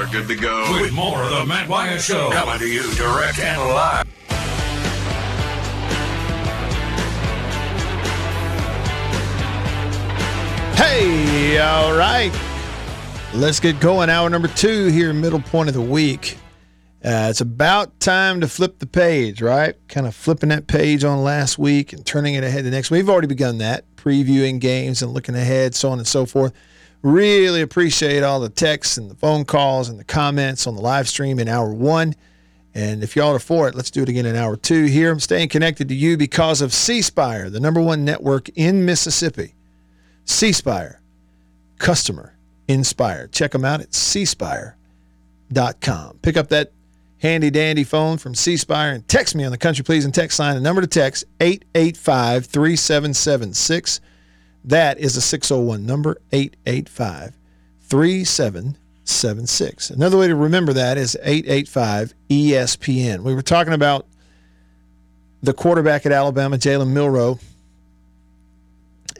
are good to go. With more of the Matt Wyatt Show coming to you direct and live. Hey, all right. Let's get going. Hour number two here, middle point of the week. Uh, it's about time to flip the page, right? Kind of flipping that page on last week and turning it ahead to next. We've already begun that, previewing games and looking ahead, so on and so forth. Really appreciate all the texts and the phone calls and the comments on the live stream in hour one. And if y'all are for it, let's do it again in hour two here. I'm staying connected to you because of C Spire, the number one network in Mississippi. C Spire, customer inspired. Check them out at cspire.com. Pick up that handy dandy phone from C Spire and text me on the Country Pleasing text line. The number to text 885 3776. That is a 601 number 885 3776. Another way to remember that is 885 ESPN. We were talking about the quarterback at Alabama, Jalen Milroe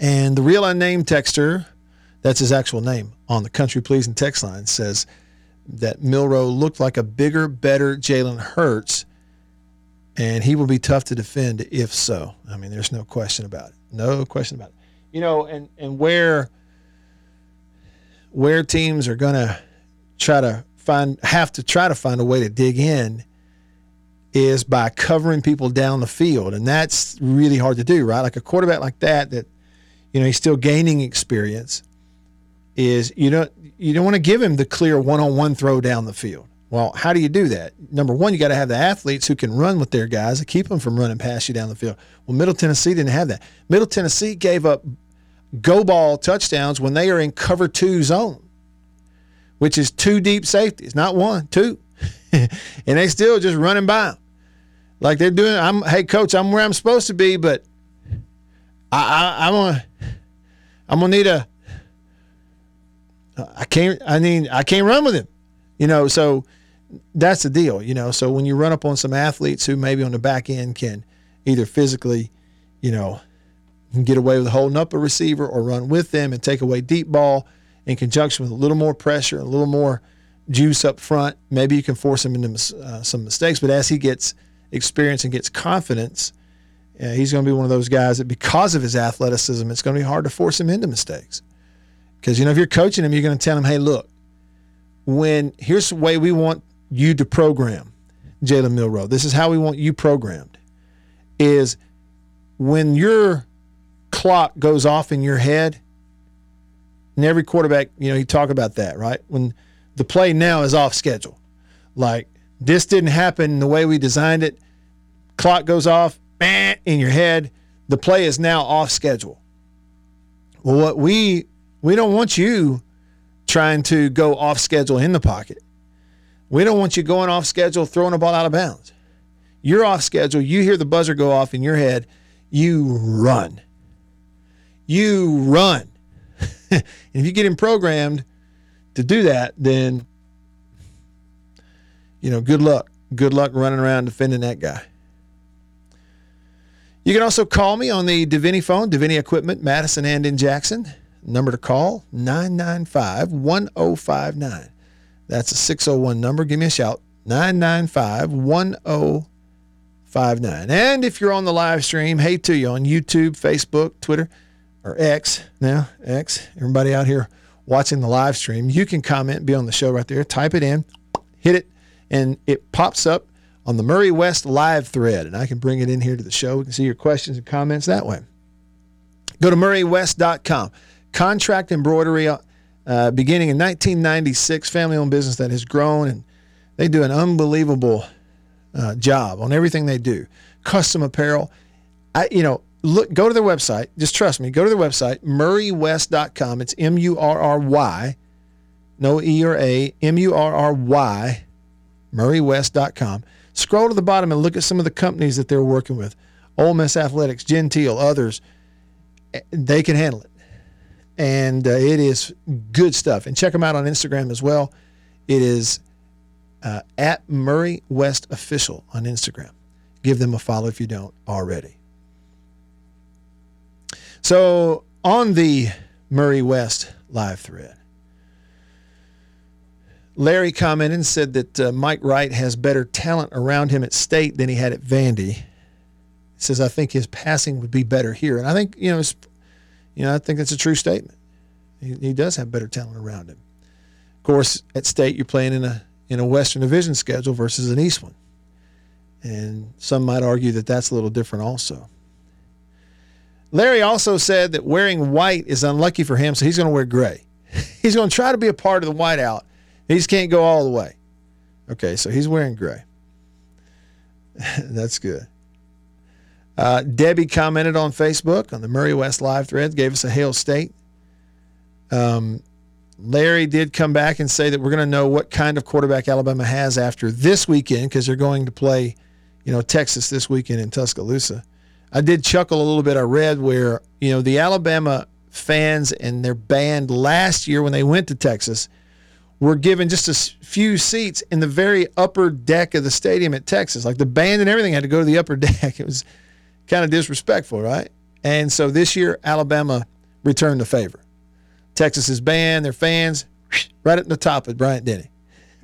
and the real unnamed texter, that's his actual name on the country pleasing text line, says that Milroe looked like a bigger, better Jalen Hurts, and he will be tough to defend if so. I mean, there's no question about it. No question about it. You know, and and where where teams are gonna try to find have to try to find a way to dig in is by covering people down the field, and that's really hard to do, right? Like a quarterback like that that you know he's still gaining experience is you don't you don't want to give him the clear one-on-one throw down the field well how do you do that number one you got to have the athletes who can run with their guys to keep them from running past you down the field well middle tennessee didn't have that middle tennessee gave up go ball touchdowns when they are in cover two zone which is two deep safeties not one two and they still just running by them like they're doing i'm hey coach i'm where i'm supposed to be but I, I, I'm gonna, I'm gonna need a. I can't. I mean, I can't run with him, you know. So that's the deal, you know. So when you run up on some athletes who maybe on the back end can either physically, you know, get away with holding up a receiver or run with them and take away deep ball in conjunction with a little more pressure, a little more juice up front, maybe you can force him into uh, some mistakes. But as he gets experience and gets confidence yeah, he's going to be one of those guys that because of his athleticism, it's going to be hard to force him into mistakes. Because, you know, if you're coaching him, you're going to tell him, hey, look, when here's the way we want you to program Jalen Milroe. This is how we want you programmed. Is when your clock goes off in your head, and every quarterback, you know, you talk about that, right? When the play now is off schedule. Like this didn't happen the way we designed it. Clock goes off, in your head, the play is now off schedule. Well, what we we don't want you trying to go off schedule in the pocket. We don't want you going off schedule throwing a ball out of bounds. You're off schedule. You hear the buzzer go off in your head. You run. You run. and if you get him programmed to do that, then you know, good luck. Good luck running around defending that guy. You can also call me on the Davini phone, Davini Equipment, Madison and in Jackson. Number to call 995 1059. That's a 601 number. Give me a shout 995 1059. And if you're on the live stream, hey to you on YouTube, Facebook, Twitter, or X now, X, everybody out here watching the live stream, you can comment, be on the show right there, type it in, hit it, and it pops up on the Murray West live thread, and I can bring it in here to the show. We can see your questions and comments that way. Go to murraywest.com. Contract embroidery, uh, uh, beginning in 1996, family owned business that has grown, and they do an unbelievable uh, job on everything they do. Custom apparel. I, you know, look, go to their website. Just trust me. Go to their website, murraywest.com. It's M U R R Y, no E or A, M U R R Y, murraywest.com. Scroll to the bottom and look at some of the companies that they're working with. Ole Miss Athletics, Genteel, others. They can handle it. And uh, it is good stuff. And check them out on Instagram as well. It is uh, at Murray West Official on Instagram. Give them a follow if you don't already. So on the Murray West live thread, Larry commented and said that uh, Mike Wright has better talent around him at State than he had at Vandy. Says I think his passing would be better here, and I think you know, you know, I think that's a true statement. He, he does have better talent around him. Of course, at State you're playing in a in a Western Division schedule versus an East one, and some might argue that that's a little different also. Larry also said that wearing white is unlucky for him, so he's going to wear gray. He's going to try to be a part of the whiteout. He just can't go all the way. Okay, so he's wearing gray. That's good. Uh, Debbie commented on Facebook on the Murray West live thread, gave us a hail state. Um, Larry did come back and say that we're going to know what kind of quarterback Alabama has after this weekend because they're going to play, you know, Texas this weekend in Tuscaloosa. I did chuckle a little bit. I read where, you know, the Alabama fans and their band last year when they went to Texas were given just a few seats in the very upper deck of the stadium at Texas. Like the band and everything had to go to the upper deck. It was kind of disrespectful, right? And so this year, Alabama returned the favor. Texas's band, their fans, right at the top of Bryant Denny,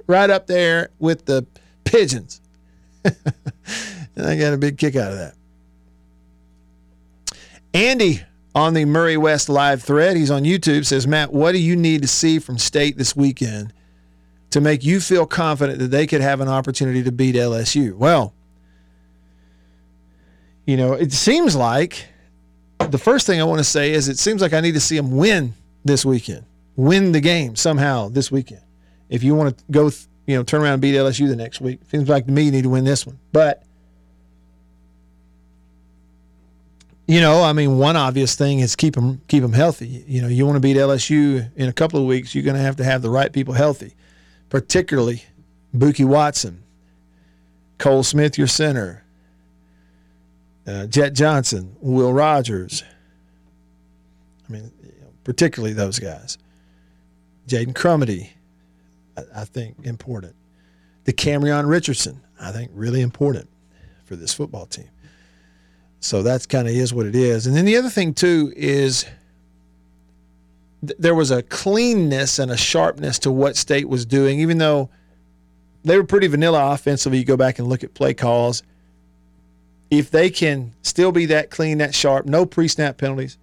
right up there with the pigeons. and I got a big kick out of that. Andy on the Murray West live thread, he's on YouTube, says, Matt, what do you need to see from State this weekend to make you feel confident that they could have an opportunity to beat LSU? Well, you know, it seems like the first thing I want to say is it seems like I need to see them win this weekend, win the game somehow this weekend. If you want to go, you know, turn around and beat LSU the next week, seems like to me you need to win this one. But you know, I mean, one obvious thing is keep them keep them healthy. You know, you want to beat LSU in a couple of weeks, you're going to have to have the right people healthy, particularly Bookie Watson, Cole Smith, your center, uh, Jett Johnson, Will Rogers. I mean, particularly those guys. Jaden Crumedy, I, think important. Decamerion Richardson, I think really important for this football team. So that's kind of is what it is. And then the other thing too is th- there was a cleanness and a sharpness to what State was doing, even though they were pretty vanilla offensively. You go back and look at play calls. If they can still be that clean, that sharp, no pre-snap penalties,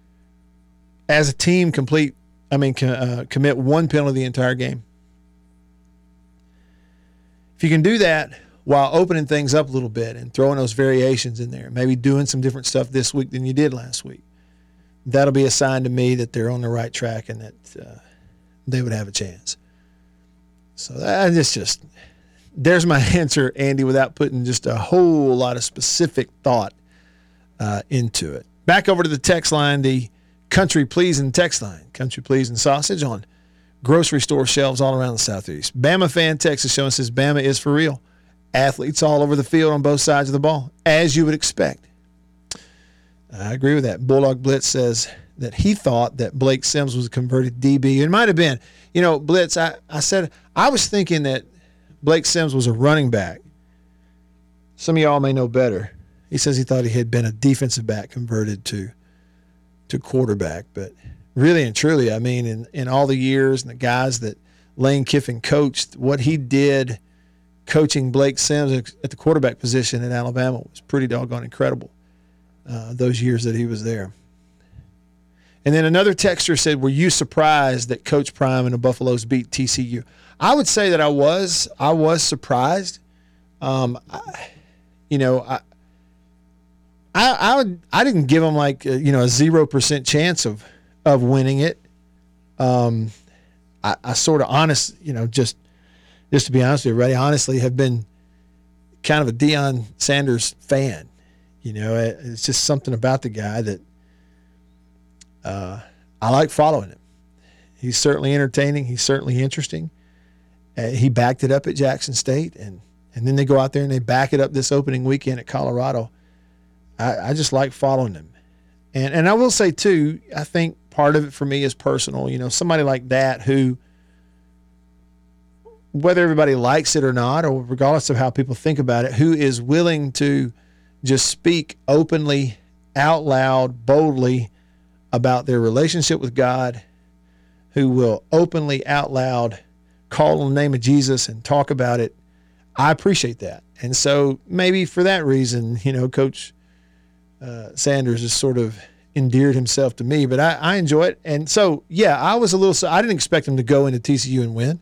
as a team, complete. I mean, uh, commit one penalty the entire game. If you can do that, while opening things up a little bit and throwing those variations in there, maybe doing some different stuff this week than you did last week. That'll be a sign to me that they're on the right track and that uh, they would have a chance. So that, that's just there's my answer, Andy, without putting just a whole lot of specific thought uh, into it. Back over to the text line, the country pleasing text line, country pleasing sausage on grocery store shelves all around the southeast. Bama fan Texas showing says Bama is for real athletes all over the field on both sides of the ball, as you would expect. I agree with that. Bulldog Blitz says that he thought that Blake Sims was a converted DB. It might have been. You know, Blitz, I, I said, I was thinking that Blake Sims was a running back. Some of y'all may know better. He says he thought he had been a defensive back converted to to quarterback. But really and truly, I mean, in, in all the years and the guys that Lane Kiffin coached, what he did – coaching Blake Sims at the quarterback position in Alabama was pretty doggone incredible. Uh, those years that he was there. And then another texter said, "Were you surprised that Coach Prime and the Buffaloes beat TCU?" I would say that I was. I was surprised. Um, I, you know, I, I, I would. I didn't give them like you know a zero percent chance of of winning it. Um, I, I sort of honest, you know, just just to be honest with everybody, honestly have been kind of a Deion Sanders fan. You know, it's just something about the guy that uh, I like following him. He's certainly entertaining. He's certainly interesting. Uh, he backed it up at Jackson State, and and then they go out there and they back it up this opening weekend at Colorado. I, I just like following them, and and I will say too, I think part of it for me is personal. You know, somebody like that who whether everybody likes it or not, or regardless of how people think about it, who is willing to just speak openly, out loud, boldly about their relationship with God, who will openly, out loud call on the name of Jesus and talk about it, I appreciate that. And so maybe for that reason, you know, Coach uh, Sanders has sort of endeared himself to me, but I, I enjoy it. And so, yeah, I was a little, I didn't expect him to go into TCU and win.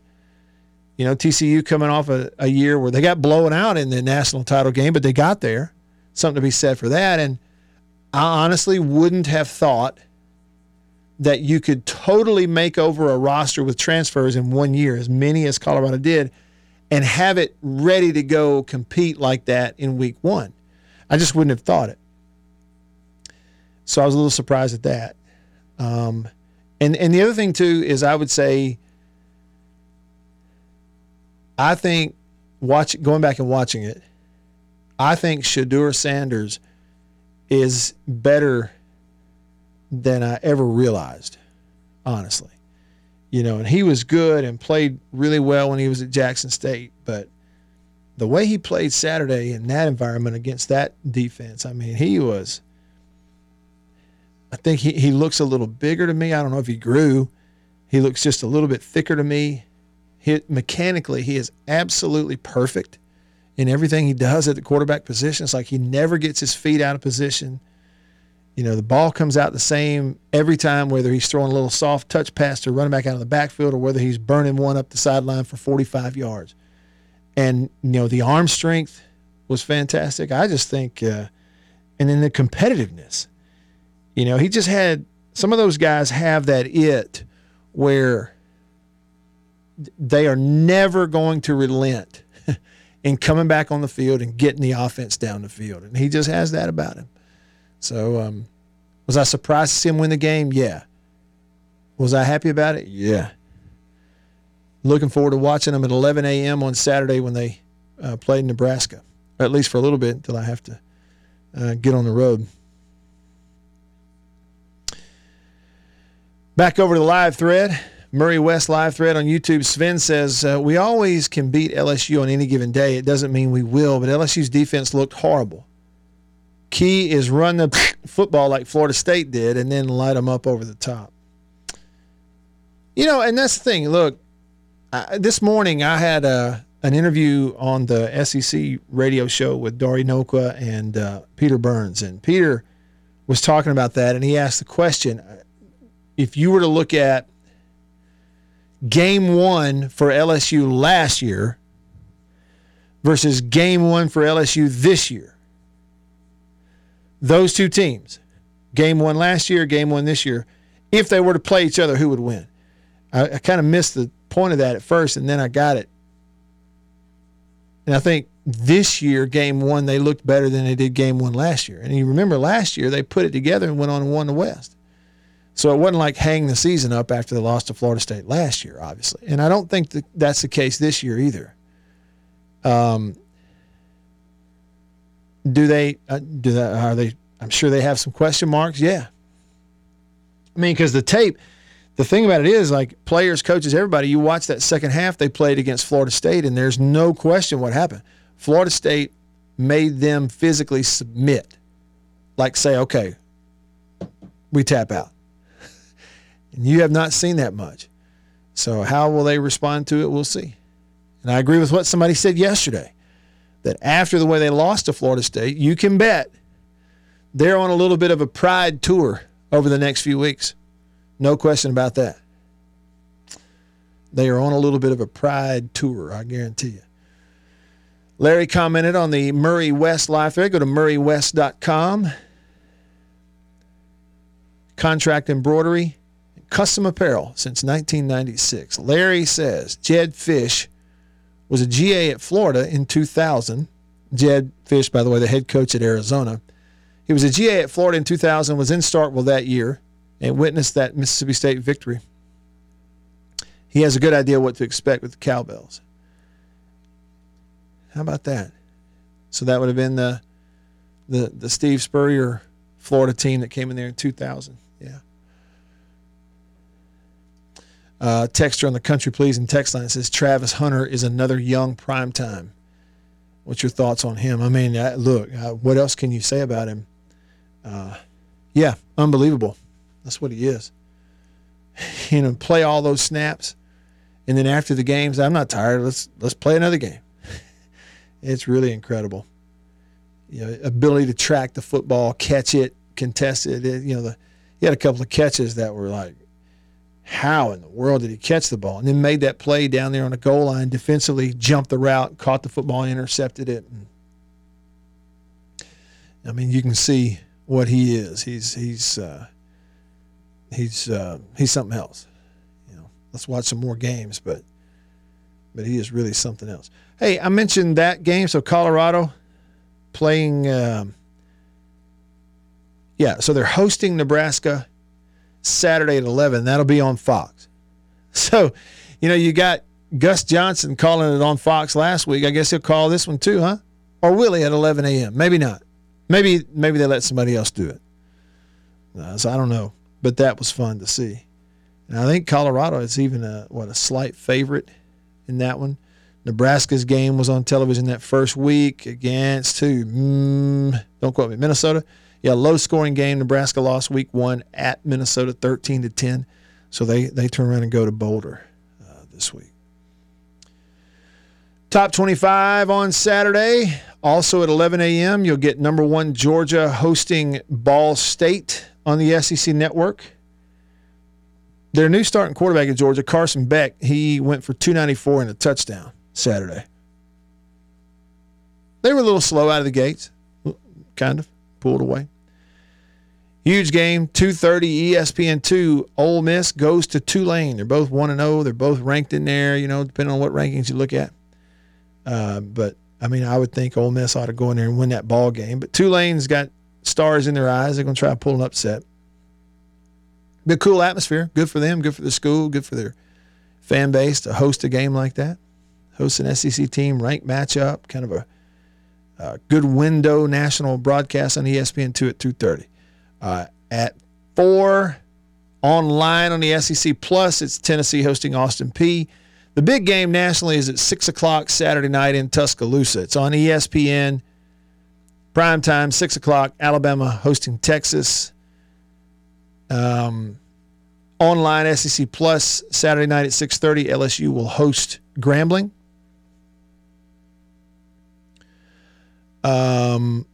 You know, TCU coming off a, a year where they got blown out in the national title game, but they got there. Something to be said for that. And I honestly wouldn't have thought that you could totally make over a roster with transfers in one year, as many as Colorado did, and have it ready to go compete like that in week one. I just wouldn't have thought it. So I was a little surprised at that. Um, and and the other thing too is I would say I think watch going back and watching it, I think Shedeur Sanders is better than I ever realized, honestly. You know, and he was good and played really well when he was at Jackson State, but the way he played Saturday in that environment against that defense, I mean, he was I think he, he looks a little bigger to me. I don't know if he grew. He looks just a little bit thicker to me. He, mechanically, he is absolutely perfect in everything he does at the quarterback position. It's like he never gets his feet out of position. You know, the ball comes out the same every time, whether he's throwing a little soft touch pass to running back out of the backfield or whether he's burning one up the sideline for 45 yards. And, you know, the arm strength was fantastic. I just think, uh, and then the competitiveness. You know, he just had some of those guys have that it where they are never going to relent in coming back on the field and getting the offense down the field. And he just has that about him. So, um, was I surprised to see him win the game? Yeah. Was I happy about it? Yeah. Looking forward to watching them at 11 a.m. on Saturday when they uh, played Nebraska, at least for a little bit until I have to uh, get on the road. Back over to the live thread. Murray West live thread on YouTube. Sven says, uh, We always can beat LSU on any given day. It doesn't mean we will, but LSU's defense looked horrible. Key is run the football like Florida State did and then light them up over the top. You know, and that's the thing. Look, I, this morning I had a, uh, an interview on the SEC radio show with Dari Nowkhah and uh, Peter Burns. And Peter was talking about that, and he asked the question if you were to look at game one for LSU last year versus game one for LSU this year, those two teams, game one last year, game one this year, if they were to play each other, who would win? I, I kind of missed the point of that at first, and then I got it. And I think this year, game one, they looked better than they did game one last year. And you remember last year, they put it together and went on and won the West. So it wasn't like hang the season up after they lost to Florida State last year, obviously. And I don't think that that's the case this year either. Um, do they? Uh, do that? Are they? I'm sure they have some question marks. Yeah. I mean, because the tape, the thing about it is, like players, coaches, everybody, you watch that second half they played against Florida State, and there's no question what happened. Florida State made them physically submit, like say, okay, we tap out. And you have not seen that much. So, how will they respond to it? We'll see. And I agree with what somebody said yesterday that after the way they lost to Florida State, you can bet they're on a little bit of a pride tour over the next few weeks. No question about that. They are on a little bit of a pride tour, I guarantee you. Larry commented on the Murray West live thread. Go to murraywest.com. Contract embroidery custom apparel since 1996. Larry says Jedd Fisch was a GA at Florida in 2000. Jedd Fisch, by the way, the head coach at Arizona. He was a GA at Florida in 2000, was in Starkville that year, and witnessed that Mississippi State victory. He has a good idea what to expect with the Cowbells. How about that? So that would have been the the the Steve Spurrier Florida team that came in there in 2000. Yeah. Uh, texture on the country pleasing text line says Travis Hunter is another young prime time. What's your thoughts on him? I mean, uh, look, uh, what else can you say about him? Uh, yeah, unbelievable. That's what he is. you know, play all those snaps And then after the games, I'm not tired. Let's let's play another game. it's really incredible. You know, ability to track the football, catch it, contest it. it you know, the, he had a couple of catches that were like, how in the world did he catch the ball? And then made that play down there on the goal line defensively, jumped the route, caught the football, intercepted it. And, I mean, you can see what he is. He's he's uh, he's uh, he's something else. You know, let's watch some more games, but but he is really something else. Hey, I mentioned that game. So Colorado playing. Um, yeah, so they're hosting Nebraska Saturday at 11. That'll be on Fox. So, you know, you got Gus Johnson calling it on Fox last week. I guess he'll call this one too, huh? Or will he at 11 a.m.? Maybe not. Maybe maybe they let somebody else do it. Uh, so I don't know, but that was fun to see. And I think Colorado is even a what a slight favorite in that one. Nebraska's game was on television that first week against who? Mm, don't quote me. Minnesota. Yeah, low scoring game. Nebraska lost week one at Minnesota, thirteen to ten. So they they turn around and go to Boulder uh, this week. Top 25 on Saturday. Also at 11 a.m., you'll get number one Georgia hosting Ball State on the SEC network. Their new starting quarterback at Georgia, Carson Beck, he went for 294 and a touchdown Saturday. They were a little slow out of the gates, kind of pulled away. Huge game, 2:30 ESPN2. Ole Miss goes to Tulane. They're both 1 and 0. They're both ranked in there, you know, depending on what rankings you look at. Uh, but I mean, I would think Ole Miss ought to go in there and win that ball game. But Tulane's got stars in their eyes. They're going to try to pull an upset. Be a cool atmosphere. Good for them. Good for the school. Good for their fan base to host a game like that. Host an SEC team ranked matchup. Kind of a, a good window national broadcast on ESPN two at two thirty. Uh, at four online on the SEC Plus, it's Tennessee hosting Austin Peay the big game nationally is at 6 o'clock Saturday night in Tuscaloosa. It's on ESPN. Prime time, 6 o'clock. Alabama hosting Texas. Um, online SEC Plus Saturday night at 6:30. LSU will host Grambling. Um,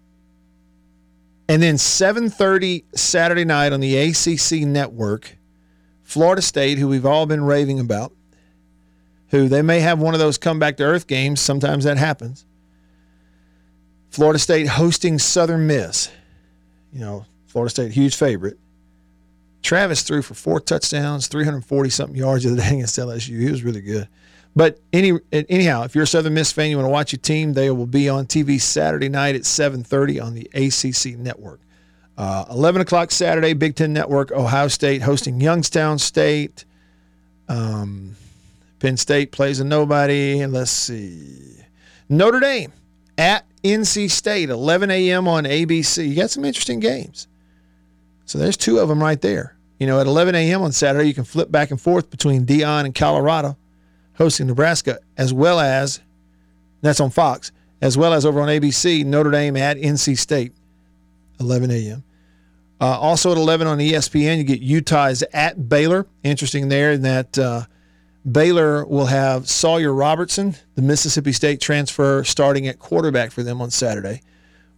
and then 7:30 Saturday night on the ACC network, Florida State, who we've all been raving about, who they may have one of those come back to earth games. Sometimes that happens. Florida State hosting Southern Miss. You know, Florida State, huge favorite. Travis threw for four touchdowns, 340 something yards of the other day against LSU. He was really good. But any anyhow, if you're a Southern Miss fan, you want to watch your team, they will be on TV Saturday night at 7:30 on the ACC network. Uh, 11 o'clock Saturday, Big Ten Network, Ohio State hosting Youngstown State. Um, Penn State plays a nobody. And let's see. Notre Dame at NC State, 11 a.m. on ABC. You got some interesting games. So there's two of them right there. You know, at 11 a.m. on Saturday, you can flip back and forth between Deion and Colorado hosting Nebraska, as well as, that's on Fox, as well as over on ABC, Notre Dame at NC State, 11 a.m. Uh, also at 11 on ESPN, you get Utah's at Baylor. Interesting there in that uh, Baylor will have Sawyer Robertson, the Mississippi State transfer, starting at quarterback for them on Saturday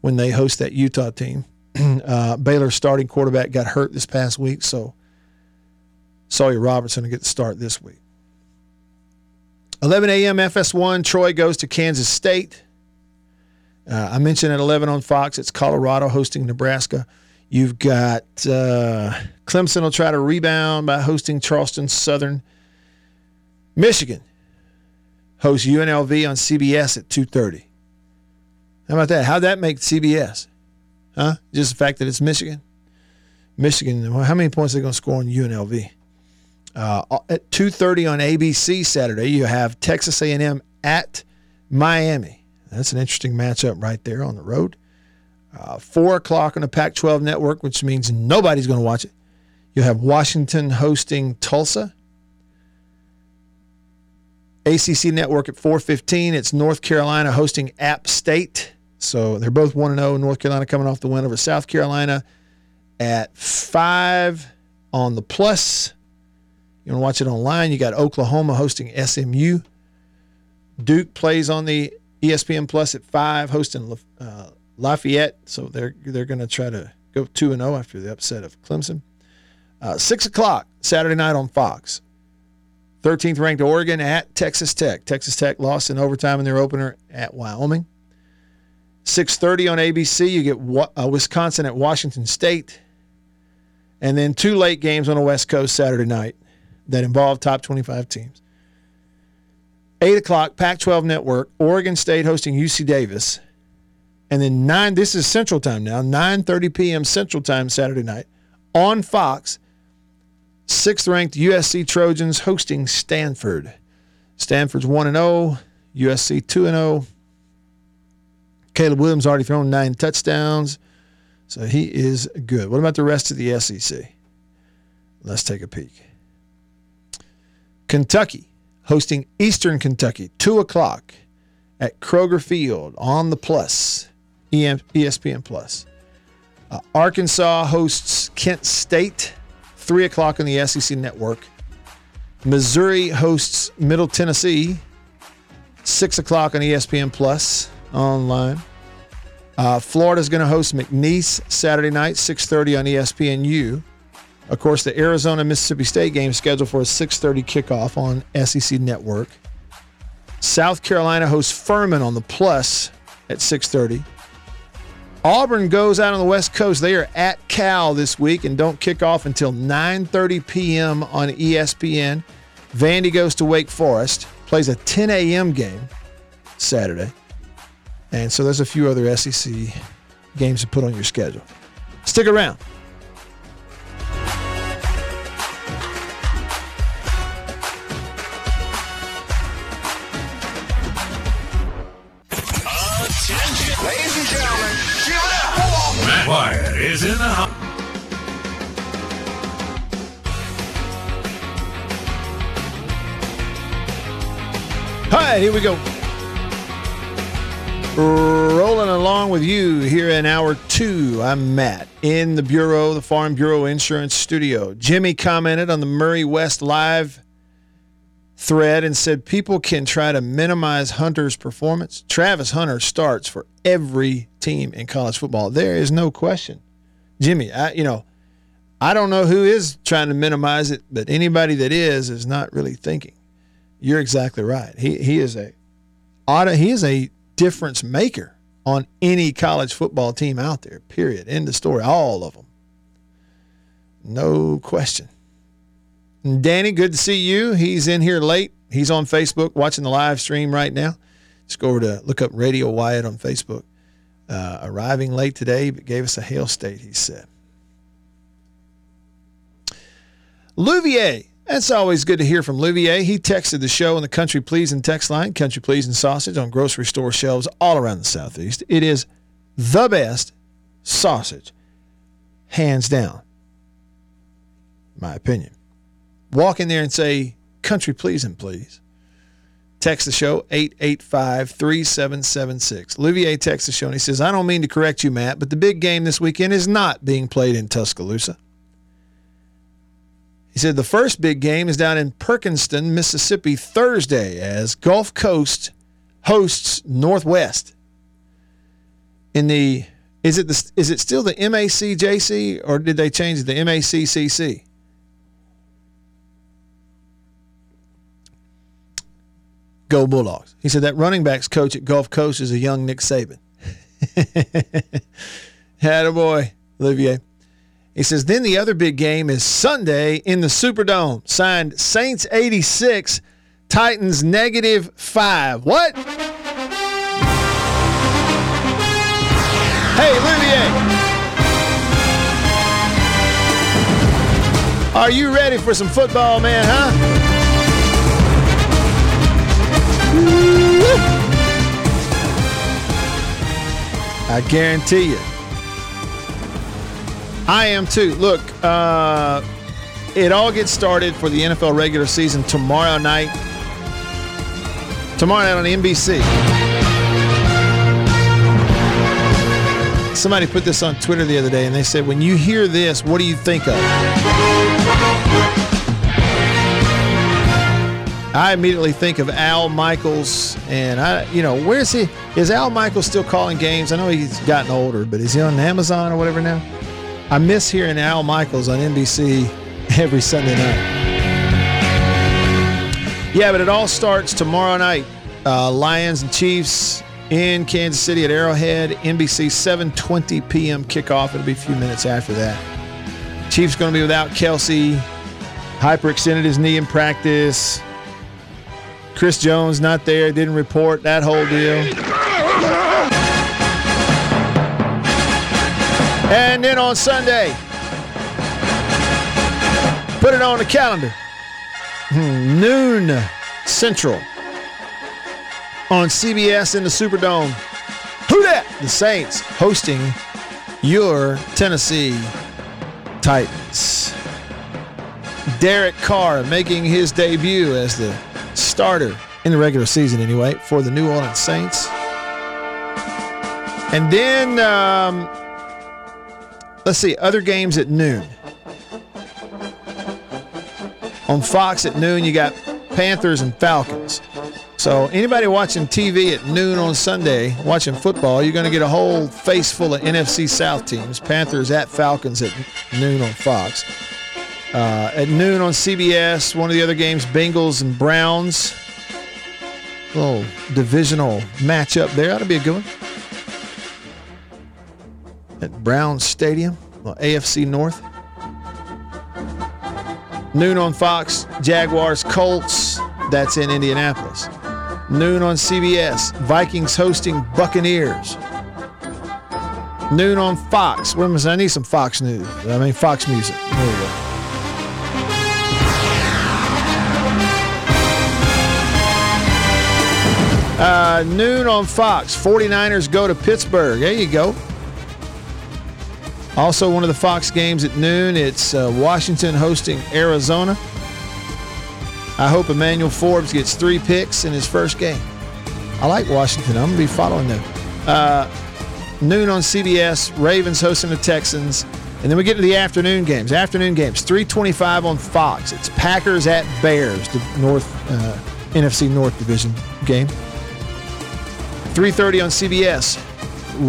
when they host that Utah team. uh, Baylor's starting quarterback got hurt this past week, so Sawyer Robertson will get the start this week. 11 a.m. FS1, Troy goes to Kansas State. Uh, I mentioned at 11 on Fox, it's Colorado hosting Nebraska. You've got uh, Clemson will try to rebound by hosting Charleston Southern. Michigan hosts UNLV on CBS at 2:30. How about that? How'd that make CBS? Huh? Just the fact that it's Michigan. Michigan. How many points are they going to score on UNLV? Uh, at 2:30 on ABC Saturday, you have Texas A&M at Miami. That's an interesting matchup right there on the road. Uh, Four o'clock on the Pac-12 network, which means nobody's going to watch it. You have Washington hosting Tulsa. ACC Network at 4:15. It's North Carolina hosting App State. So they're both 1 0. North Carolina coming off the win over South Carolina at 5 on the plus. You want to watch it online? You got Oklahoma hosting SMU. Duke plays on the ESPN Plus at five, hosting uh, Lafayette. So they're they're going to try to go two and zero oh after the upset of Clemson. Uh, six o'clock Saturday night on Fox. 13th ranked Oregon at Texas Tech. Texas Tech lost in overtime in their opener at Wyoming. 6:30 on ABC, you get uh, Wisconsin at Washington State, and then two late games on the West Coast Saturday night that involve top 25 teams. 8 o'clock, Pac-12 Network, Oregon State hosting UC Davis, and then nine. This is Central Time now, 9:30 p.m. Central Time Saturday night on Fox. Sixth ranked USC Trojans hosting Stanford. Stanford's 1 0, USC 2 0. Caleb Williams already thrown nine touchdowns, so he is good. What about the rest of the SEC? Let's take a peek. Kentucky hosting Eastern Kentucky, 2 o'clock at Kroger Field on the Plus, ESPN Plus. Uh, Arkansas hosts Kent State, 3 o'clock on the SEC Network. Missouri hosts Middle Tennessee, 6 o'clock on ESPN Plus online. Uh, is going to host McNeese Saturday night, 6.30 on ESPNU. Of course, the Arizona Mississippi State game is scheduled for a 6:30 kickoff on SEC Network. South Carolina hosts Furman on the Plus at 6:30. Auburn goes out on the West Coast. They are at Cal this week and don't kick off until 9:30 p.m. on ESPN. Vandy goes to Wake Forest, plays a 10 a.m. game Saturday. And so there's a few other SEC games to put on your schedule. Stick around. Hi, here we go. Rolling along with you here in hour two. I'm Matt in the Bureau, the Farm Bureau Insurance Studio. Jimmy commented on the Murray West Live thread and said people can try to minimize Hunter's performance. Travis Hunter starts for every team in college football. There is no question. Jimmy, I you know, I don't know who is trying to minimize it, but anybody that is is not really thinking. You're exactly right. He he is a he is a difference maker on any college football team out there. Period. End of story. All of them. No question. Danny, good to see you. He's in here late. He's on Facebook watching the live stream right now. Just go over to look up Radio Wyatt on Facebook. Uh, arriving late today, but gave us a hail state, he said. Louvier it's always good to hear from Louvier. He texted the show on the Country Pleasing text line, Country Pleasing sausage on grocery store shelves all around the Southeast. It is the best sausage, hands down, my opinion. Walk in there and say, Country Pleasing, please. Text the show 885 3776. Louvier texts the show and he says, I don't mean to correct you, Matt, but the big game this weekend is not being played in Tuscaloosa. He said the first big game is down in Perkinston, Mississippi, Thursday as Gulf Coast hosts Northwest. In the is it the is it still the MACJC or did they change the MACCC? Go Bulldogs. He said that running backs coach at Gulf Coast is a young Nick Saban. Had a boy, Olivier. He says, then the other big game is Sunday in the Superdome. Signed Saints 86, Titans negative 5. What? Hey, Olivier. Are you ready for some football, man, huh? I guarantee you. I am too. Look, uh, it all gets started for the NFL regular season tomorrow night. Tomorrow night on NBC. Somebody put this on Twitter the other day and they said, when you hear this, what do you think of? I immediately think of Al Michaels, and I, you know, where's he? Is Al Michaels still calling games? I know he's gotten older, but is he on Amazon or whatever now? I miss hearing Al Michaels on NBC every Sunday night. Yeah, but it all starts tomorrow night. Uh, Lions and Chiefs in Kansas City at Arrowhead. NBC 7:20 p.m. kickoff. It'll be a few minutes after that. Chiefs going to be without Kelce. Hyperextended his knee in practice. Chris Jones not there. Didn't report that whole deal. And then on Sunday, put it on the calendar. Noon Central on CBS in the Superdome. Who that? The Saints hosting your Tennessee Titans. Derek Carr making his debut as the starter in the regular season, anyway, for the New Orleans Saints. And then, um, let's see, other games at noon. On Fox at noon, you got Panthers and Falcons. So anybody watching TV at noon on Sunday, watching football, you're going to get a whole face full of NFC South teams. Panthers at Falcons at noon on Fox. Uh, at noon on CBS, one of the other games, Bengals and Browns. Little divisional matchup there. That'll be a good one. At Browns Stadium, AFC North. Noon on Fox, Jaguars Colts. That's in Indianapolis. Noon on CBS, Vikings hosting Buccaneers. Noon on Fox. A minute, I need some Fox news. I mean, Fox music. There we go. Uh, noon on Fox. 49ers go to Pittsburgh. There you go. Also, one of the Fox games at noon, it's uh, Washington hosting Arizona. I hope Emmanuel Forbes gets three picks in his first game. I like Washington. I'm going to be following them. Uh, noon on CBS, Ravens hosting the Texans. And then we get to the afternoon games. Afternoon games, 325 on Fox. It's Packers at Bears, the North uh, NFC North Division game. 3:30 on CBS.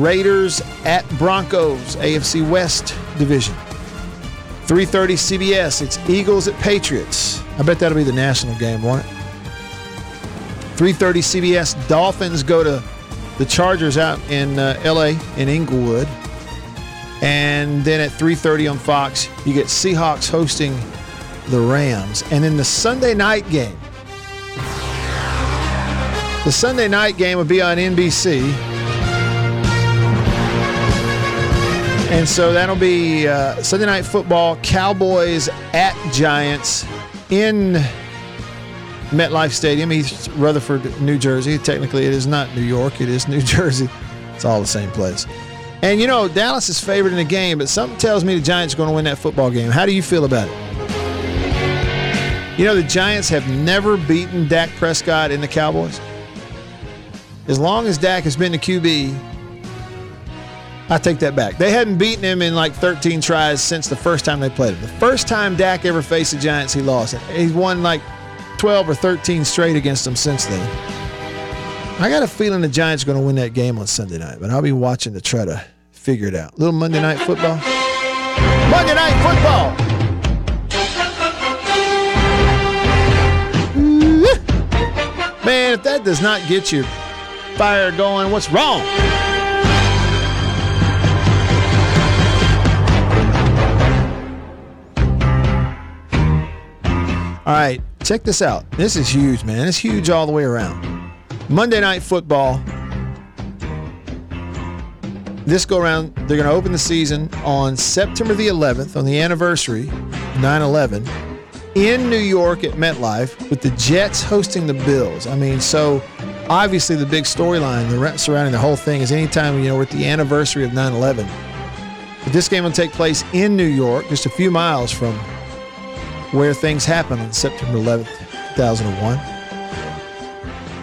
Raiders at Broncos, AFC West Division. 3:30 CBS. It's Eagles at Patriots. I bet that'll be the national game, won't it? 3:30 CBS. Dolphins go to the Chargers out in uh, LA in Inglewood. And then at 3:30 on Fox, you get Seahawks hosting the Rams. And then the Sunday night game the Sunday night game will be on NBC. And so that'll be uh, Sunday night football, Cowboys at Giants in MetLife Stadium, East Rutherford, New Jersey. Technically, it is not New York, it is New Jersey. It's all the same place. And you know, Dallas is favored in the game, but something tells me the Giants are going to win that football game. How do you feel about it? You know, the Giants have never beaten Dak Prescott in the Cowboys as long as Dak has been the QB, I take that back. They hadn't beaten him in like 13 tries since the first time they played him. The first time Dak ever faced the Giants, he lost. He's won like 12 or 13 straight against them since then. I got a feeling the Giants are going to win that game on Sunday night, but I'll be watching to try to figure it out. Little Monday night football. Monday night football. Man, if that does not get you fire going. What's wrong? All right, check this out. This is huge, man. It's huge all the way around. Monday Night Football. This go around, they're going to open the season on September the 11th, on the anniversary, 9 11, in New York at MetLife, with the Jets hosting the Bills. I mean, so obviously the big storyline surrounding the whole thing is anytime you know we're at the anniversary of 9/11. But this game will take place in New York, just a few miles from where things happened on September 11th, 2001.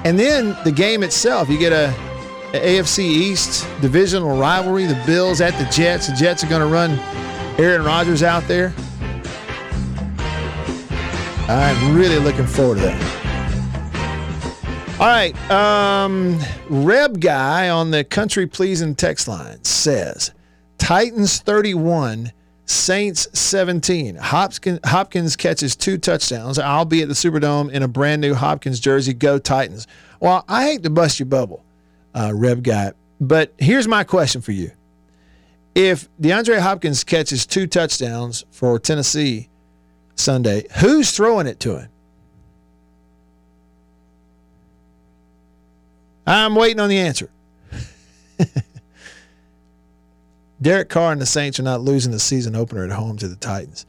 And then the game itself, you get a, a AFC East divisional rivalry. The Bills at the Jets. The Jets are going to run Aaron Rodgers out there. I'm really looking forward to that. All right. Um, Reb guy on the country pleasing text line says Titans 31, Saints 17. Hopkins, Hopkins catches two touchdowns. I'll be at the Superdome in a brand new Hopkins jersey. Go Titans. Well, I hate to bust your bubble, uh, Reb guy, but here's my question for you. If DeAndre Hopkins catches two touchdowns for Tennessee Sunday, who's throwing it to him? I'm waiting on the answer. Derek Carr and the Saints are not losing the season opener at home to the Titans.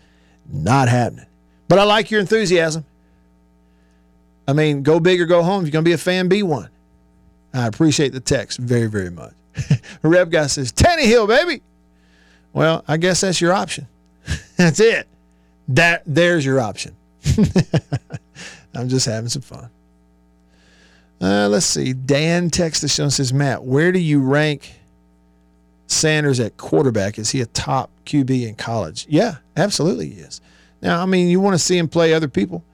Not happening. But I like your enthusiasm. I mean, go big or go home. If you're going to be a fan, be one. I appreciate the text very, very much. Rev guy says, Tannehill, baby. Well, I guess that's your option. that's it. That there's your option. I'm just having some fun. Uh, let's see. Dan texts the show and says, Matt, where do you rank Sanders at quarterback? Is he a top QB in college? Yeah, absolutely he is. Now, I mean, you want to see him play other people.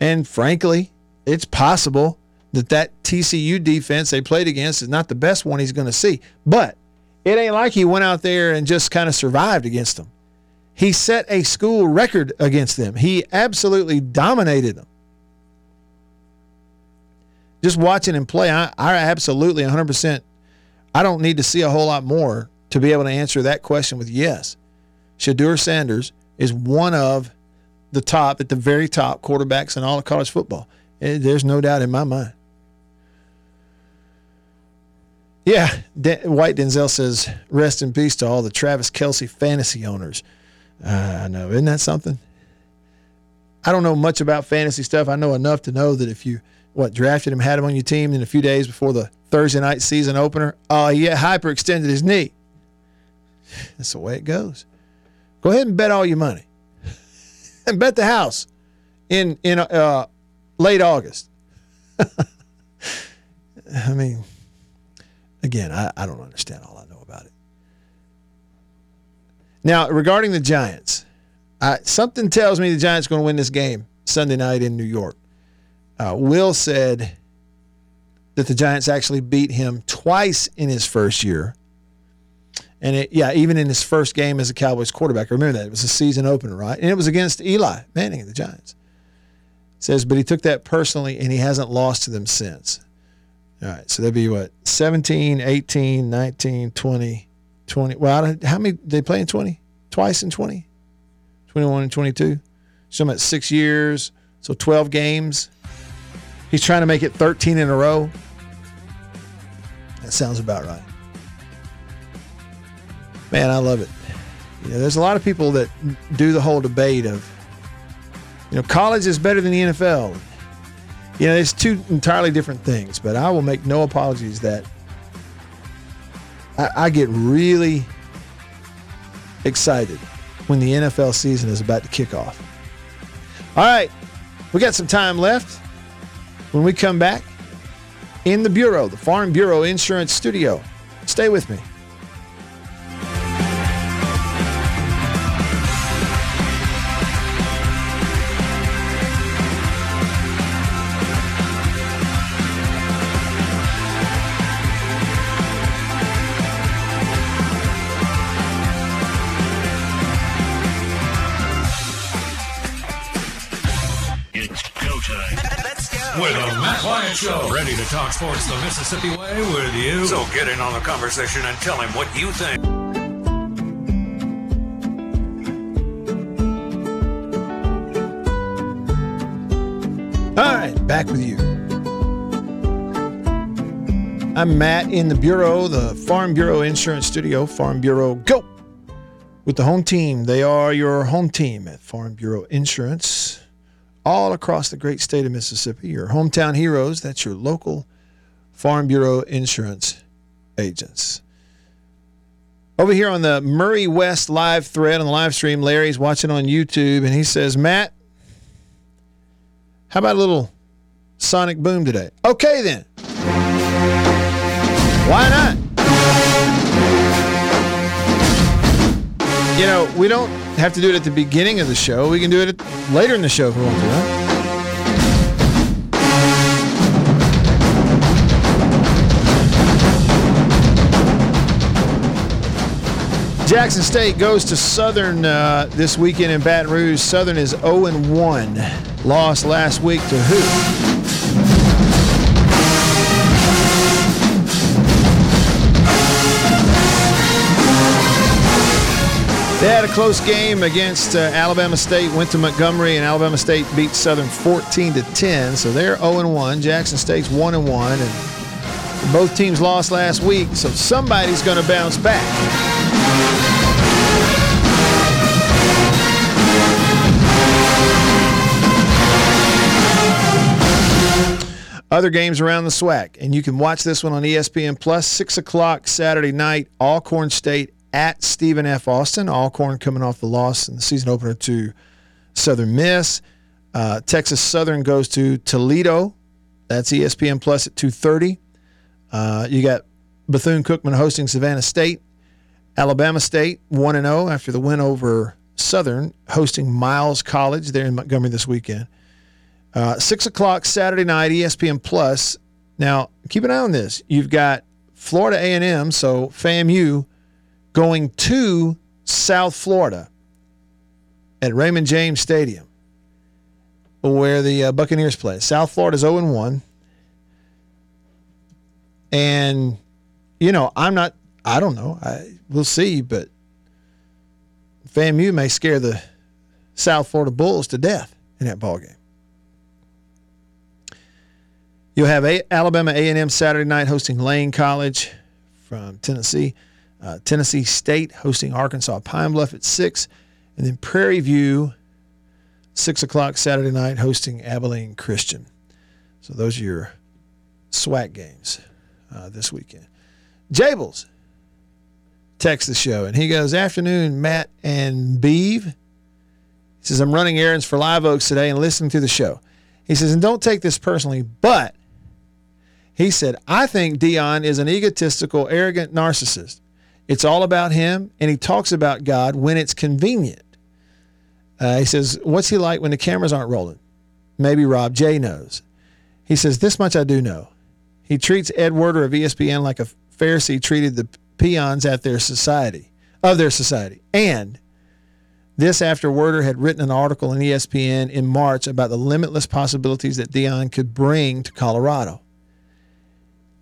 And frankly, it's possible that that TCU defense they played against is not the best one he's going to see. But it ain't like he went out there and just kind of survived against them. He set a school record against them. He absolutely dominated them just watching him play, I, I absolutely 100%. I don't need to see a whole lot more to be able to answer that question with yes. Shedeur Sanders is one of the top, at the very top quarterbacks in all of college football. Eh, there's no doubt in my mind. Yeah, De- White Denzel says, rest in peace to all the Travis Kelce fantasy owners. Uh, I know. Isn't that something? I don't know much about fantasy stuff. I know enough to know that if you – what drafted him, had him on your team, in a few days before the Thursday night season opener, uh, he hyperextended his knee. That's the way it goes. Go ahead and bet all your money, and bet the house in in uh, late August. I mean, again, I, I don't understand all I know about it. Now, regarding the Giants, I, something tells me the Giants are going to win this game Sunday night in New York. Uh, Will said that the Giants actually beat him twice in his first year. And it, yeah, even in his first game as a Cowboys quarterback, remember that it was a season opener, right? And it was against Eli Manning of the Giants. says, but he took that personally and he hasn't lost to them since. All right, so that'd be what 17, 18, 19, 20, 20. Well, how many they play in 20? Twice in 20? 21 and 22. So I'm at six years, so 12 games. He's trying to make it 13 in a row. That sounds about right. Man, I love it. You know, there's a lot of people that do the whole debate of, you know, college is better than the NFL. You know, it's two entirely different things, but I will make no apologies that I, I get really excited when the NFL season is about to kick off. All right, we got some time left. When we come back, in the Bureau, the Farm Bureau Insurance Studio. Stay with me. Talk sports the Mississippi way with you. So get in on the conversation and tell him what you think. All right, back with you. I'm Matt in the Bureau, the Farm Bureau Insurance Studio. Farm Bureau, go! With the home team. They are your home team at Farm Bureau Insurance all across the great state of Mississippi. Your hometown heroes, that's your local Farm Bureau insurance agents. Over here on the Murray West live thread on the live stream, Larry's watching on YouTube and he says, Matt, how about a little sonic boom today? Okay, then. Why not? You know, we don't have to do it at the beginning of the show. We can do it later in the show if we want to. Huh? Jackson State goes to Southern uh, this weekend in Baton Rouge. Southern is 0 1. Lost last week to who? They had a close game against uh, Alabama State, went to Montgomery, and Alabama State beat Southern 14 to 10. So they're 0 1. Jackson State's 1 1. And both teams lost last week, so somebody's going to bounce back. Other games around the SWAC, and you can watch this one on ESPN Plus, 6 o'clock Saturday night, Alcorn State at Stephen F. Austin. Alcorn coming off the loss in the season opener to Southern Miss. Uh, Texas Southern goes to Toledo. That's ESPN Plus at 2.30. Uh, you got Bethune-Cookman hosting Savannah State. Alabama State 1-0 after the win over Southern, hosting Miles College there in Montgomery this weekend. Uh, 6 o'clock Saturday night, ESPN Plus. Now, keep an eye on this. You've got Florida A&M, so FAMU, going to South Florida at Raymond James Stadium, where the uh, Buccaneers play. South Florida's 0 1. And, you know, I'm not, I don't know. I, we'll see, but FAMU may scare the South Florida Bulls to death in that ball game. You'll have a- Alabama A&M Saturday night hosting Lane College from Tennessee. Uh, Tennessee State hosting Arkansas Pine Bluff at 6. And then Prairie View, 6 o'clock Saturday night, hosting Abilene Christian. So those are your SWAC games uh, this weekend. Jables texts the show, and he goes, Afternoon, Matt and Beeve. He says, I'm running errands for Live Oaks today and listening to the show. He says, and don't take this personally, but he said, I think Deion is an egotistical, arrogant narcissist. It's all about him, and he talks about God when it's convenient. Uh, he says, What's he like when the cameras aren't rolling? Maybe Rob J knows. He says, This much I do know. He treats Ed Werder of ESPN like a Pharisee treated the peons at their society, of their society. And this after Werder had written an article in ESPN in March about the limitless possibilities that Deion could bring to Colorado.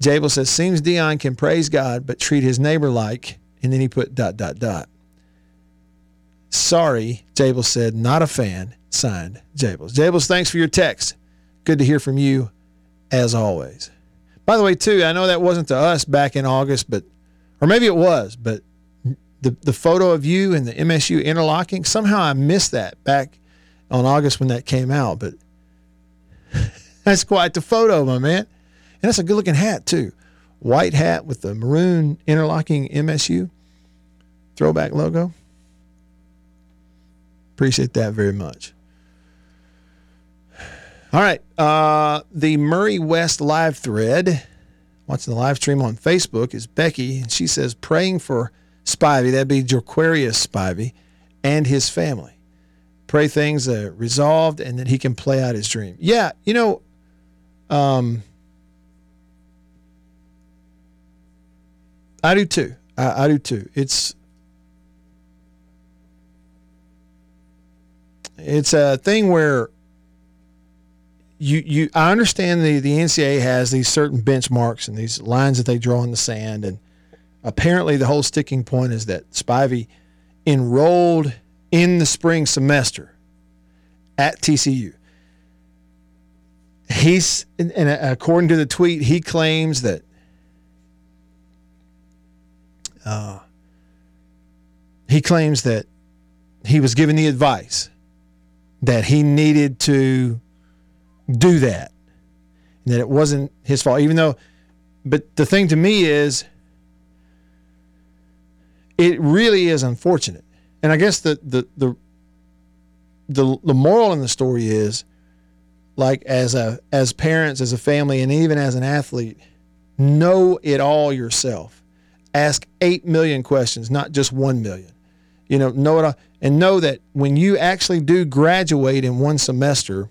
Jabel says, seems Deion can praise God but treat his neighbor like, and then he put dot, dot, dot. Sorry, Jabel said, not a fan. Signed, Jables. Jables, thanks for your text. Good to hear from you, as always. By the way, too, I know that wasn't to us back in August, but or maybe it was, but the the photo of you and the MSU interlocking, somehow I missed that back on August when that came out. But that's quite the photo, my man. And that's a good looking hat, too. White hat with the maroon interlocking MSU throwback logo. Appreciate that very much. All right. Uh, the Murray West live thread, watching the live stream on Facebook, is Becky. And she says, praying for Spivey, that'd be Jorquarius Spivey, and his family. Pray things are resolved and that he can play out his dream. Yeah, you know, um, I do too. I, I do too. It's it's a thing where you you I understand the the NCAA has these certain benchmarks and these lines that they draw in the sand, and apparently the whole sticking point is that Spivey enrolled in the spring semester at TCU. He's and, according to the tweet, he claims that uh, he claims that he was given the advice that he needed to do that and that it wasn't his fault even though but the thing to me is it really is unfortunate. And i guess the the the the, the moral in the story is like as a as parents as a family and even as an athlete know it all yourself ask 8 million questions not just 1 million you know know it all and know that when you actually do graduate in one semester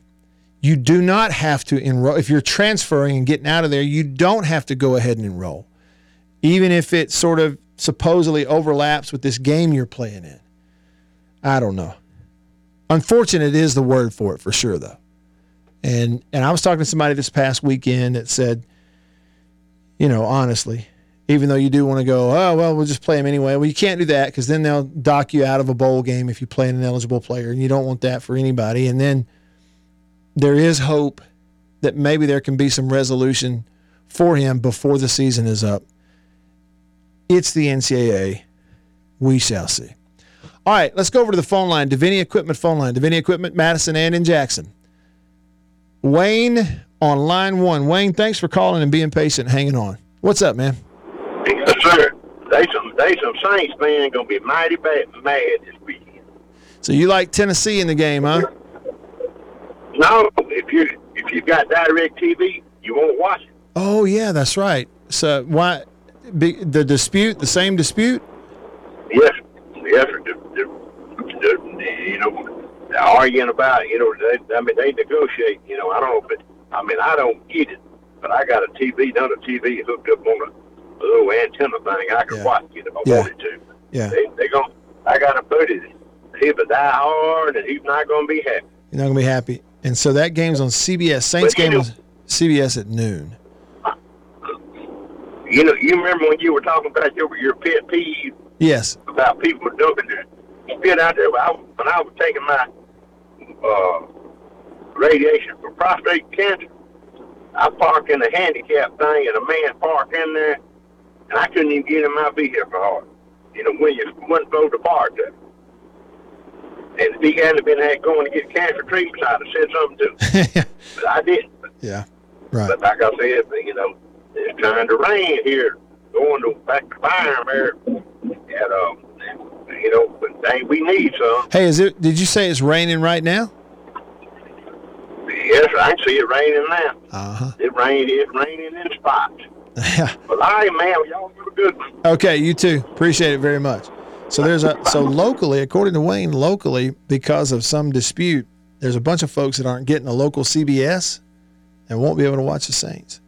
you do not have to enroll if you're transferring and getting out of there you don't have to go ahead and enroll even if it sort of supposedly overlaps with this game you're playing in. I don't know. Unfortunate is the word for it for sure, though. And and I was talking to somebody this past weekend that said, you know, honestly, even though you do want to go, oh well, we'll just play them anyway. Well, you can't do that because then they'll dock you out of a bowl game if you play an ineligible player, and you don't want that for anybody. And then there is hope that maybe there can be some resolution for him before the season is up. It's the NCAA. We shall see. All right, let's go over to the phone line. Davini Equipment phone line. Davini Equipment, Madison and in Jackson. Wayne on line one. Wayne, thanks for calling and being patient, hanging on. What's up, man? Yes, sir. They some they some Saints fan gonna be mighty bad mad this weekend. So you like Tennessee in the game, huh? No, if you if you've got DirecTV, you won't watch it. Oh yeah, that's right. So why be, the dispute? The same dispute? Yes, yes. The, the, the, you know, arguing about you know they I mean they negotiate. You know, I don't but I mean I don't get it. But I got a TV, done a TV hooked up on a little antenna thing. I can Yeah. watch it if I Yeah. wanted to. Yeah. They they going I got to put it. He'll die hard, and he's not gonna be happy. You're not gonna be happy. And so that game's on CBS. Saints game know- was CBS at noon. You know, you remember when you were talking about your your pet peeve Yes. about people dumping their spit out there. When I, when I was taking my uh, radiation for prostate cancer, I parked in a handicap thing, and a man parked in there, and I couldn't even get in my vehicle hard. You know, when you wasn't supposed to park there. And if he hadn't been had going to get cancer treatment, I'd have said something to him. But I didn't. yeah. Right. But like I said, you know, it's trying to rain here, going to back to Byram there, and um, you know, but dang, we need some. Hey, is it? Did you say it's raining right now? Yes, I can see it raining now. Uh huh. It rained. It's raining in spots. Yeah. But man, y'all have a good one. Okay, you too. Appreciate it very much. So there's a so locally, according to Wayne, locally because of some dispute, there's a bunch of folks that aren't getting a local CBS and won't be able to watch the Saints.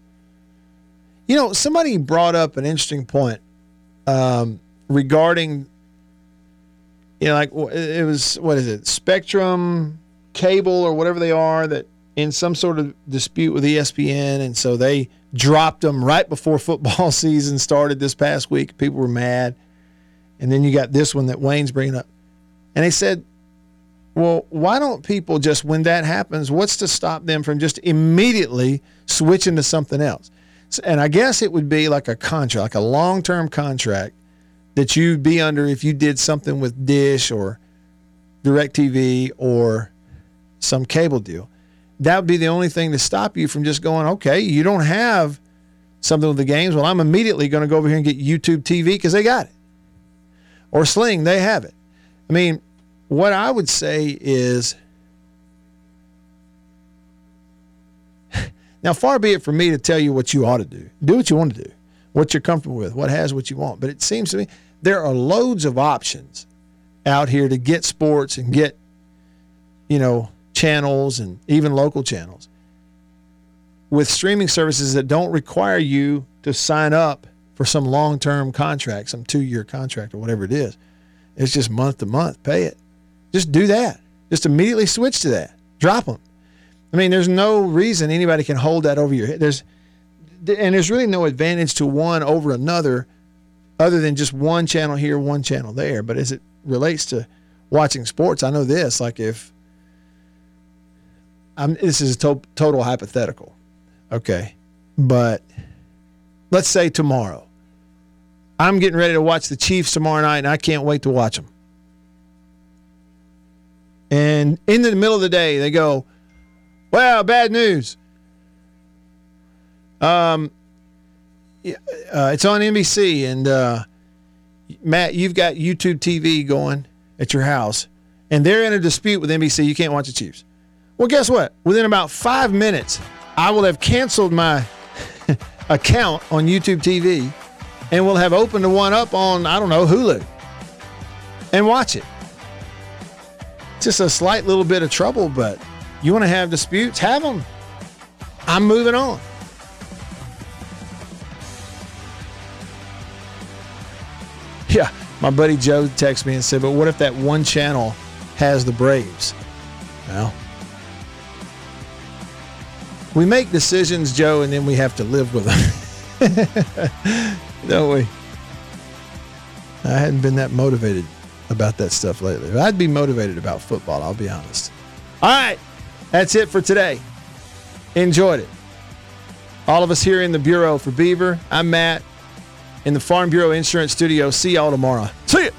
You know, somebody brought up an interesting point um, regarding, you know, like it was what is it, Spectrum, cable, or whatever they are that in some sort of dispute with ESPN, and so they dropped them right before football season started this past week. People were mad, and then you got this one that Wayne's bringing up, and they said, "Well, why don't people just when that happens? What's to stop them from just immediately switching to something else?" And I guess it would be like a contract, like a long-term contract that you'd be under if you did something with Dish or DirecTV or some cable deal. That would be the only thing to stop you from just going, okay, you don't have something with the games. Well, I'm immediately going to go over here and get YouTube TV because they got it. Or Sling, they have it. I mean, what I would say is now, far be it from me to tell you what you ought to do. Do what you want to do, what you're comfortable with, what has what you want. But it seems to me there are loads of options out here to get sports and get, you know, channels and even local channels with streaming services that don't require you to sign up for some long term contract, some two year contract or whatever it is. It's just month to month. Pay it. Just do that. Just immediately switch to that. Drop them. I mean, there's no reason anybody can hold that over your head. There's and there's really no advantage to one over another other than just one channel here, one channel there. But as it relates to watching sports, I know this. Like if I'm, this is a to- total hypothetical, okay, but let's say tomorrow I'm getting ready to watch the Chiefs tomorrow night, and I can't wait to watch them. And in the middle of the day, they go, "Well, bad news. Um, uh, it's on NBC, and uh, Matt, you've got YouTube TV going at your house, and they're in a dispute with NBC. You can't watch the Chiefs. Well, guess what? Within about five minutes, I will have canceled my account on YouTube TV, and will have opened the one up on I don't know Hulu, and watch it. Just a slight little bit of trouble, but you want to have disputes? Have them. I'm moving on. Yeah, my buddy Joe texted me and said, "But what if that one channel has the Braves?" Well, we make decisions, Joe, and then we have to live with them, don't we? I hadn't been that motivated about that stuff lately. I'd be motivated about football. I'll be honest. All right, that's it for today. Enjoyed it. All of us here in the Bureau for Beaver. I'm Matt in the Farm Bureau Insurance Studio. See y'all tomorrow. See ya.